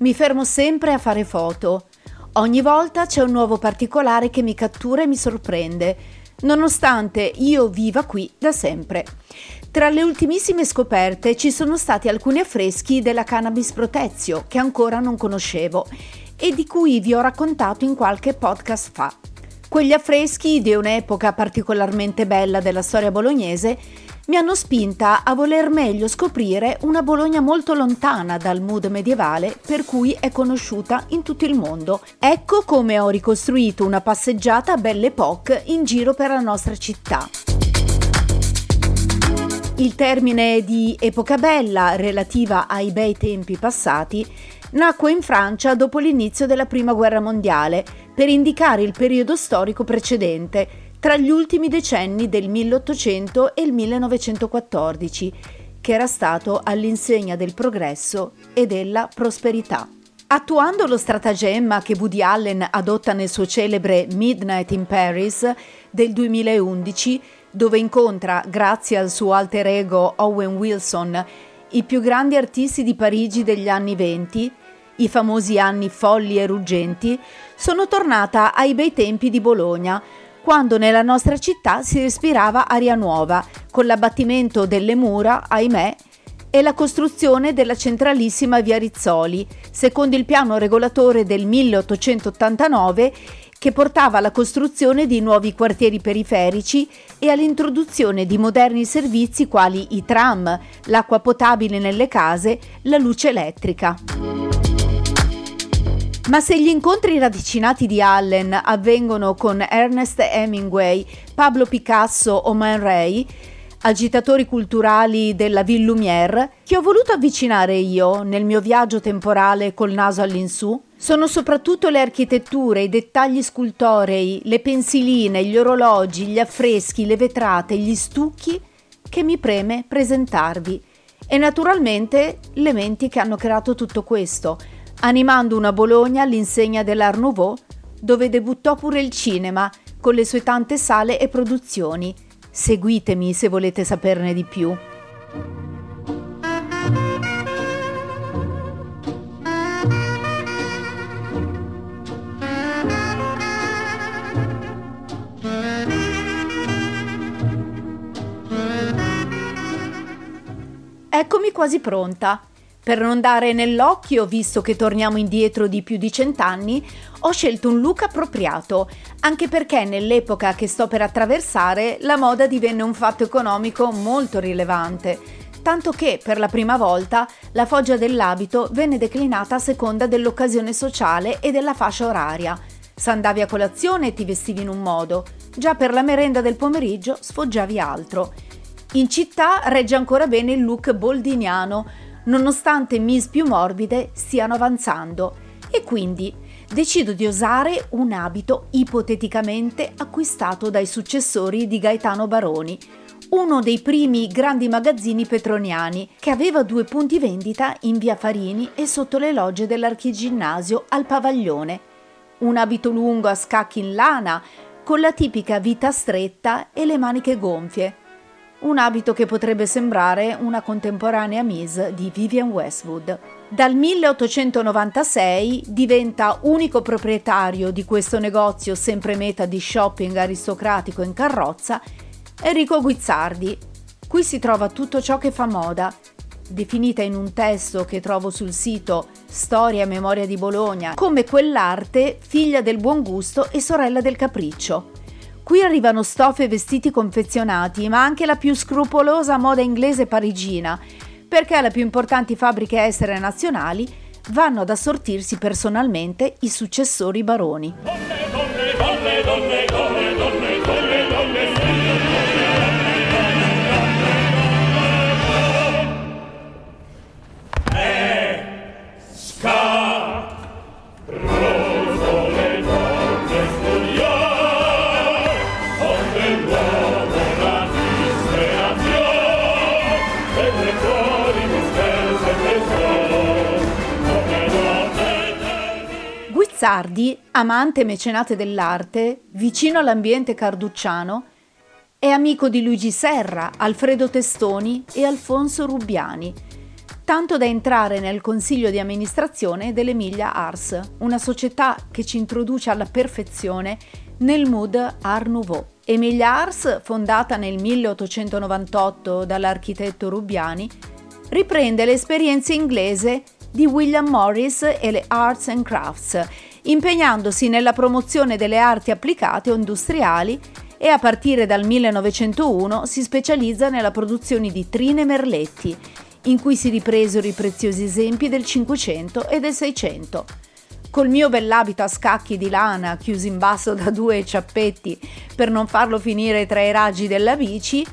mi fermo sempre a fare foto. Ogni volta c'è un nuovo particolare che mi cattura e mi sorprende, nonostante io viva qui da sempre. Tra le ultimissime scoperte ci sono stati alcuni affreschi della Cannabis Protezio che ancora non conoscevo e di cui vi ho raccontato in qualche podcast fa. Quegli affreschi di un'epoca particolarmente bella della storia bolognese mi hanno spinta a voler meglio scoprire una Bologna molto lontana dal mood medievale per cui è conosciuta in tutto il mondo. Ecco come ho ricostruito una passeggiata Belle Époque in giro per la nostra città. Il termine di epoca bella, relativa ai bei tempi passati, nacque in Francia dopo l'inizio della Prima Guerra Mondiale per indicare il periodo storico precedente, tra gli ultimi decenni del 1800 e il 1914, che era stato all'insegna del progresso e della prosperità. Attuando lo stratagemma che Woody Allen adotta nel suo celebre Midnight in Paris del 2011, dove incontra, grazie al suo alter ego Owen Wilson, i più grandi artisti di Parigi degli anni venti, i famosi anni folli e ruggenti, sono tornata ai bei tempi di Bologna, quando nella nostra città si respirava aria nuova, con l'abbattimento delle mura, ahimè, e la costruzione della centralissima via Rizzoli, secondo il piano regolatore del 1889 che portava alla costruzione di nuovi quartieri periferici e all'introduzione di moderni servizi quali i tram, l'acqua potabile nelle case, la luce elettrica. Ma se gli incontri ravvicinati di Allen avvengono con Ernest Hemingway, Pablo Picasso o Man Ray, agitatori culturali della Ville Lumière, che ho voluto avvicinare io nel mio viaggio temporale col naso all'insù, sono soprattutto le architetture, i dettagli scultorei, le pensiline, gli orologi, gli affreschi, le vetrate, gli stucchi che mi preme presentarvi. E naturalmente le menti che hanno creato tutto questo, animando una Bologna all'insegna dell'Art Nouveau, dove debuttò pure il cinema con le sue tante sale e produzioni. Seguitemi se volete saperne di più. Eccomi quasi pronta. Per non dare nell'occhio, visto che torniamo indietro di più di cent'anni, ho scelto un look appropriato, anche perché nell'epoca che sto per attraversare la moda divenne un fatto economico molto rilevante, tanto che per la prima volta la foggia dell'abito venne declinata a seconda dell'occasione sociale e della fascia oraria. Se andavi a colazione ti vestivi in un modo, già per la merenda del pomeriggio sfoggiavi altro. In città regge ancora bene il look boldiniano, nonostante Miss più morbide stiano avanzando e quindi decido di osare un abito ipoteticamente acquistato dai successori di Gaetano Baroni, uno dei primi grandi magazzini petroniani che aveva due punti vendita in via Farini e sotto le logge dell'Archiginnasio al Pavaglione. Un abito lungo a scacchi in lana con la tipica vita stretta e le maniche gonfie un abito che potrebbe sembrare una contemporanea Miss di Vivian Westwood. Dal 1896 diventa unico proprietario di questo negozio sempre meta di shopping aristocratico in carrozza Enrico Guizzardi. Qui si trova tutto ciò che fa moda, definita in un testo che trovo sul sito Storia e Memoria di Bologna come quell'arte figlia del buon gusto e sorella del capriccio. Qui arrivano stoffe e vestiti confezionati, ma anche la più scrupolosa moda inglese parigina, perché le più importanti fabbriche estere nazionali vanno ad assortirsi personalmente i successori baroni. Donne, donne, donne, Pizzardi, amante mecenate dell'arte, vicino all'ambiente carducciano, è amico di Luigi Serra, Alfredo Testoni e Alfonso Rubbiani, tanto da entrare nel consiglio di amministrazione dell'Emilia Ars, una società che ci introduce alla perfezione nel mood Art Nouveau. Emilia Ars, fondata nel 1898 dall'architetto Rubbiani, riprende l'esperienza inglese di William Morris e le Arts and Crafts, impegnandosi nella promozione delle arti applicate o industriali e a partire dal 1901 si specializza nella produzione di trine merletti, in cui si ripresero i preziosi esempi del Cinquecento e del Seicento. Col mio bell'abito a scacchi di lana chiuso in basso da due ciappetti per non farlo finire tra i raggi della bici,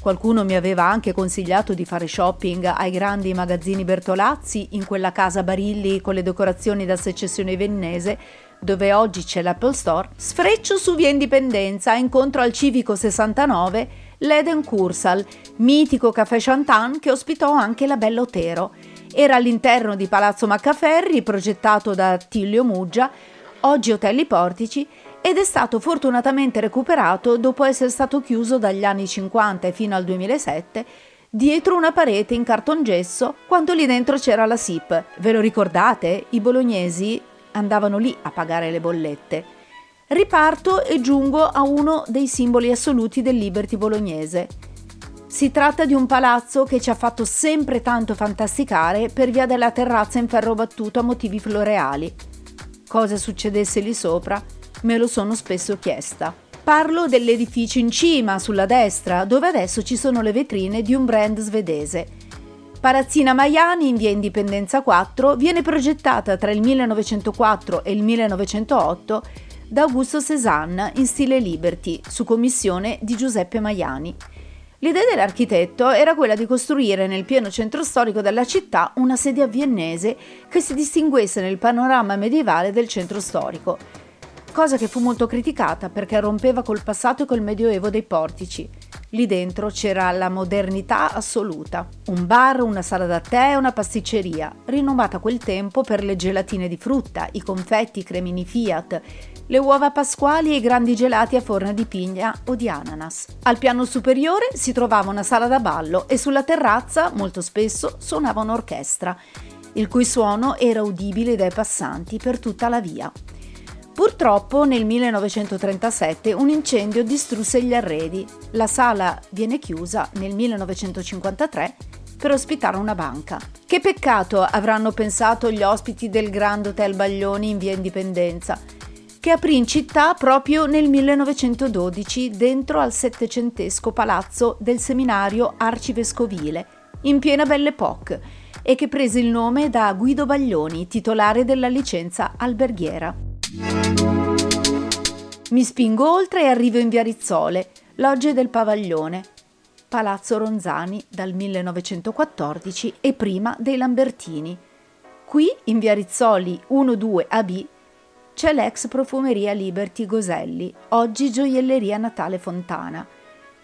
Qualcuno mi aveva anche consigliato di fare shopping ai grandi magazzini Bertolazzi in quella casa Barilli con le decorazioni da secessione vennese dove oggi c'è l'Apple Store, sfreccio su via Indipendenza incontro al Civico 69 l'Eden Cursal, mitico caffè Chantan che ospitò anche la Bella Otero. Era all'interno di Palazzo Maccaferri, progettato da Attilio Muggia, oggi Hotel I Portici, ed è stato fortunatamente recuperato dopo essere stato chiuso dagli anni 50 e fino al 2007 dietro una parete in cartongesso quando lì dentro c'era la SIP. Ve lo ricordate? I bolognesi andavano lì a pagare le bollette. Riparto e giungo a uno dei simboli assoluti del Liberty bolognese. Si tratta di un palazzo che ci ha fatto sempre tanto fantasticare per via della terrazza in ferro battuto a motivi floreali. Cosa succedesse lì sopra? Me lo sono spesso chiesta. Parlo dell'edificio in cima, sulla destra, dove adesso ci sono le vetrine di un brand svedese. Parazzina Maiani in via Indipendenza 4 viene progettata tra il 1904 e il 1908 da Augusto Cézanne in stile Liberty, su commissione di Giuseppe Maiani. L'idea dell'architetto era quella di costruire nel pieno centro storico della città una sedia viennese che si distinguesse nel panorama medievale del centro storico, cosa che fu molto criticata perché rompeva col passato e col medioevo dei portici. Lì dentro c'era la modernità assoluta. Un bar, una sala da tè e una pasticceria, rinomata a quel tempo per le gelatine di frutta, i confetti, i cremini Fiat, le uova pasquali e i grandi gelati a forna di pigna o di ananas. Al piano superiore si trovava una sala da ballo e sulla terrazza, molto spesso, suonava un'orchestra, il cui suono era udibile dai passanti per tutta la via. Purtroppo nel 1937 un incendio distrusse gli arredi. La sala viene chiusa nel 1953 per ospitare una banca. Che peccato avranno pensato gli ospiti del Grand Hotel Baglioni in via Indipendenza, che aprì in città proprio nel 1912 dentro al settecentesco palazzo del seminario arcivescovile, in piena Belle Époque, e che prese il nome da Guido Baglioni, titolare della licenza alberghiera. Mi spingo oltre e arrivo in via Rizzole, logge del Pavaglione, Palazzo Ronzani dal 1914 e prima dei Lambertini. Qui, in via Rizzoli 12 AB, c'è l'ex profumeria Liberty Goselli, oggi gioielleria Natale Fontana,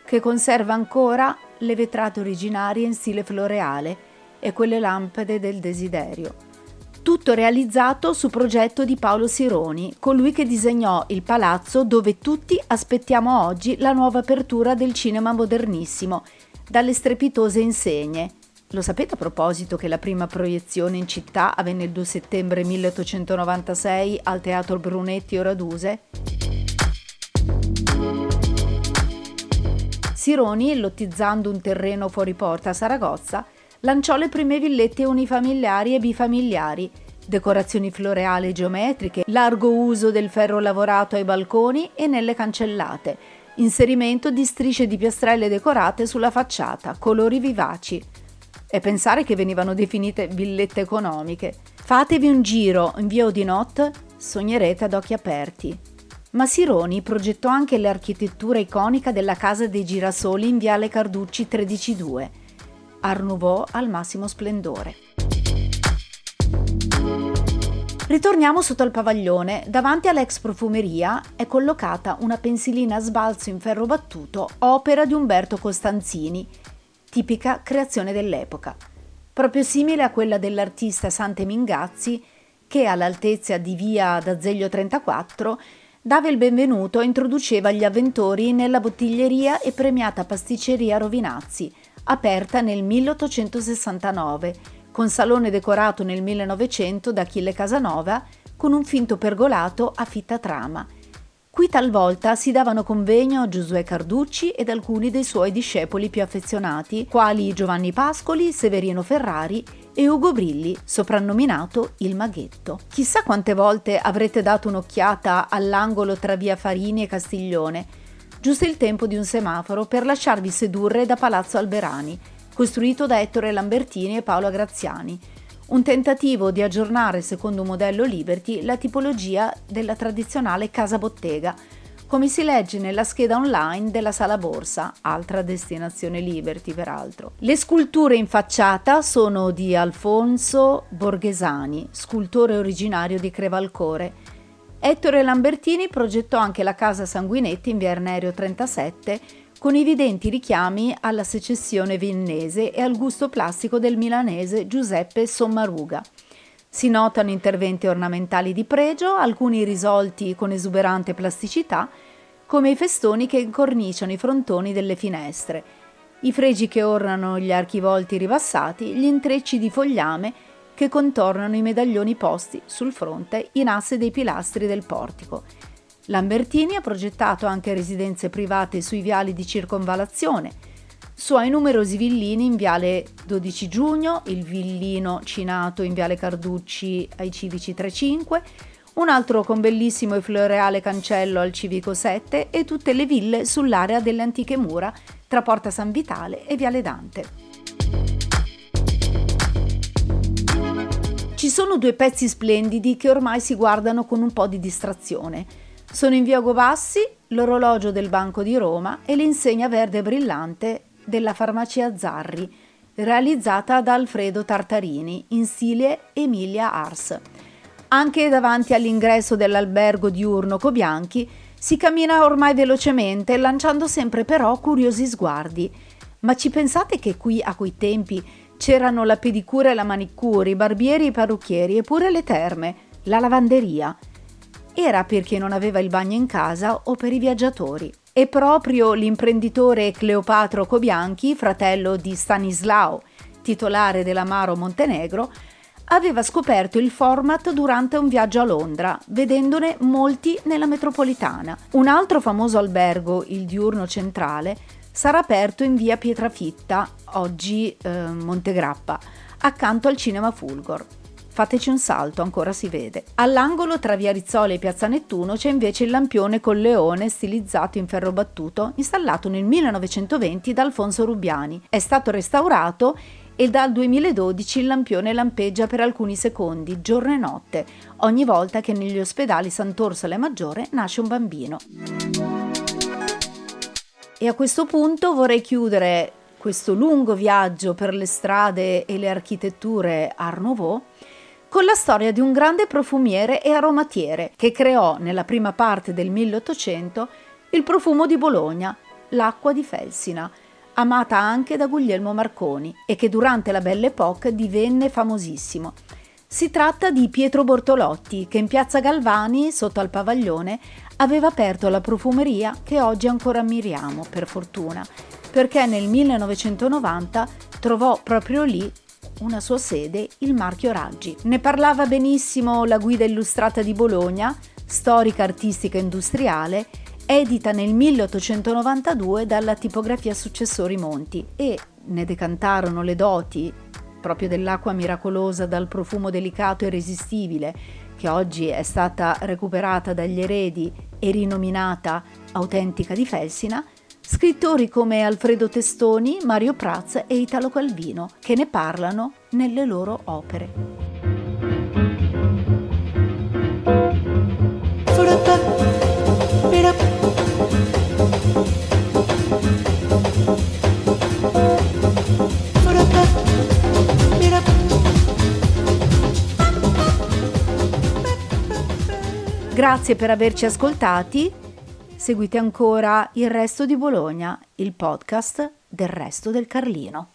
che conserva ancora le vetrate originarie in stile floreale e quelle lampade del desiderio tutto realizzato su progetto di Paolo Sironi, colui che disegnò il palazzo dove tutti aspettiamo oggi la nuova apertura del cinema modernissimo, dalle strepitose insegne. Lo sapete a proposito che la prima proiezione in città avvenne il 2 settembre 1896 al Teatro Brunetti o Raduse? Sironi, lottizzando un terreno fuori porta a Saragozza, lanciò le prime villette unifamiliari e bifamiliari, decorazioni floreali geometriche, largo uso del ferro lavorato ai balconi e nelle cancellate, inserimento di strisce di piastrelle decorate sulla facciata, colori vivaci. E pensare che venivano definite villette economiche. Fatevi un giro in via Odinot, sognerete ad occhi aperti. Ma Sironi progettò anche l'architettura iconica della Casa dei Girasoli in viale Carducci 132 Art Nouveau al massimo splendore. Ritorniamo sotto il pavaglione. Davanti all'ex profumeria è collocata una pensilina a sbalzo in ferro battuto, opera di Umberto Costanzini, tipica creazione dell'epoca. Proprio simile a quella dell'artista Sante Mingazzi, che all'altezza di via d'Azeglio 34 dava il benvenuto e introduceva gli avventori nella bottiglieria e premiata pasticceria Rovinazzi, aperta nel 1869, con salone decorato nel 1900 da Achille Casanova, con un finto pergolato a fitta trama. Qui talvolta si davano convegno a Giosuè Carducci ed alcuni dei suoi discepoli più affezionati, quali Giovanni Pascoli, Severino Ferrari e Ugo Brilli, soprannominato il Maghetto. Chissà quante volte avrete dato un'occhiata all'angolo tra via Farini e Castiglione, giusto il tempo di un semaforo per lasciarvi sedurre da Palazzo Alberani, costruito da Ettore Lambertini e Paolo Graziani, un tentativo di aggiornare secondo un modello Liberty la tipologia della tradizionale casa bottega, come si legge nella scheda online della Sala Borsa, altra destinazione Liberty peraltro. Le sculture in facciata sono di Alfonso Borghesani, scultore originario di Crevalcore. Ettore Lambertini progettò anche la casa Sanguinetti in via Ernerio 37 con evidenti richiami alla secessione viennese e al gusto plastico del milanese Giuseppe Sommaruga. Si notano interventi ornamentali di pregio, alcuni risolti con esuberante plasticità, come i festoni che incorniciano i frontoni delle finestre, i fregi che ornano gli archivolti ribassati, gli intrecci di fogliame che contornano i medaglioni posti sul fronte in asse dei pilastri del portico Lambertini ha progettato anche residenze private sui viali di circonvalazione, suoi numerosi villini in viale 12 giugno, il villino cinato in viale Carducci ai Civici 35, un altro con bellissimo e floreale cancello al Civico 7 e tutte le ville sull'area delle antiche mura tra Porta San Vitale e Viale Dante. Ci sono due pezzi splendidi che ormai si guardano con un po' di distrazione. Sono in via Govassi l'orologio del Banco di Roma e l'insegna verde brillante della farmacia Zarri, realizzata da Alfredo Tartarini in stile Emilia Ars. Anche davanti all'ingresso dell'albergo diurno Cobianchi si cammina ormai velocemente, lanciando sempre però curiosi sguardi. Ma ci pensate che qui a quei tempi c'erano la pedicura e la manicure, i barbieri e i parrucchieri e pure le terme, la lavanderia? era perché non aveva il bagno in casa o per i viaggiatori. E proprio l'imprenditore Cleopatro Cobianchi, fratello di Stanislao, titolare dell'Amaro Montenegro, aveva scoperto il format durante un viaggio a Londra, vedendone molti nella metropolitana. Un altro famoso albergo, il Diurno Centrale, sarà aperto in via Pietrafitta, oggi eh, Montegrappa, accanto al Cinema Fulgor. Fateci un salto, ancora si vede. All'angolo tra Via Rizzoli e Piazza Nettuno c'è invece il lampione col leone stilizzato in ferro battuto, installato nel 1920 da Alfonso Rubiani. È stato restaurato e dal 2012 il lampione lampeggia per alcuni secondi, giorno e notte, ogni volta che negli ospedali Sant'Orsola e Maggiore nasce un bambino. E a questo punto vorrei chiudere questo lungo viaggio per le strade e le architetture Art Nouveau con la storia di un grande profumiere e aromatiere che creò nella prima parte del 1800 il profumo di Bologna, l'acqua di Felsina, amata anche da Guglielmo Marconi e che durante la Belle Époque divenne famosissimo. Si tratta di Pietro Bortolotti che in piazza Galvani, sotto al pavaglione, aveva aperto la profumeria che oggi ancora ammiriamo, per fortuna, perché nel 1990 trovò proprio lì una sua sede il marchio Raggi. Ne parlava benissimo la guida illustrata di Bologna, storica artistica industriale, edita nel 1892 dalla tipografia Successori Monti e ne decantarono le doti proprio dell'acqua miracolosa dal profumo delicato e irresistibile che oggi è stata recuperata dagli eredi e rinominata autentica di Felsina, scrittori come Alfredo Testoni, Mario Praz e Italo Calvino, che ne parlano nelle loro opere. Grazie per averci ascoltati Seguite ancora Il Resto di Bologna, il podcast del Resto del Carlino.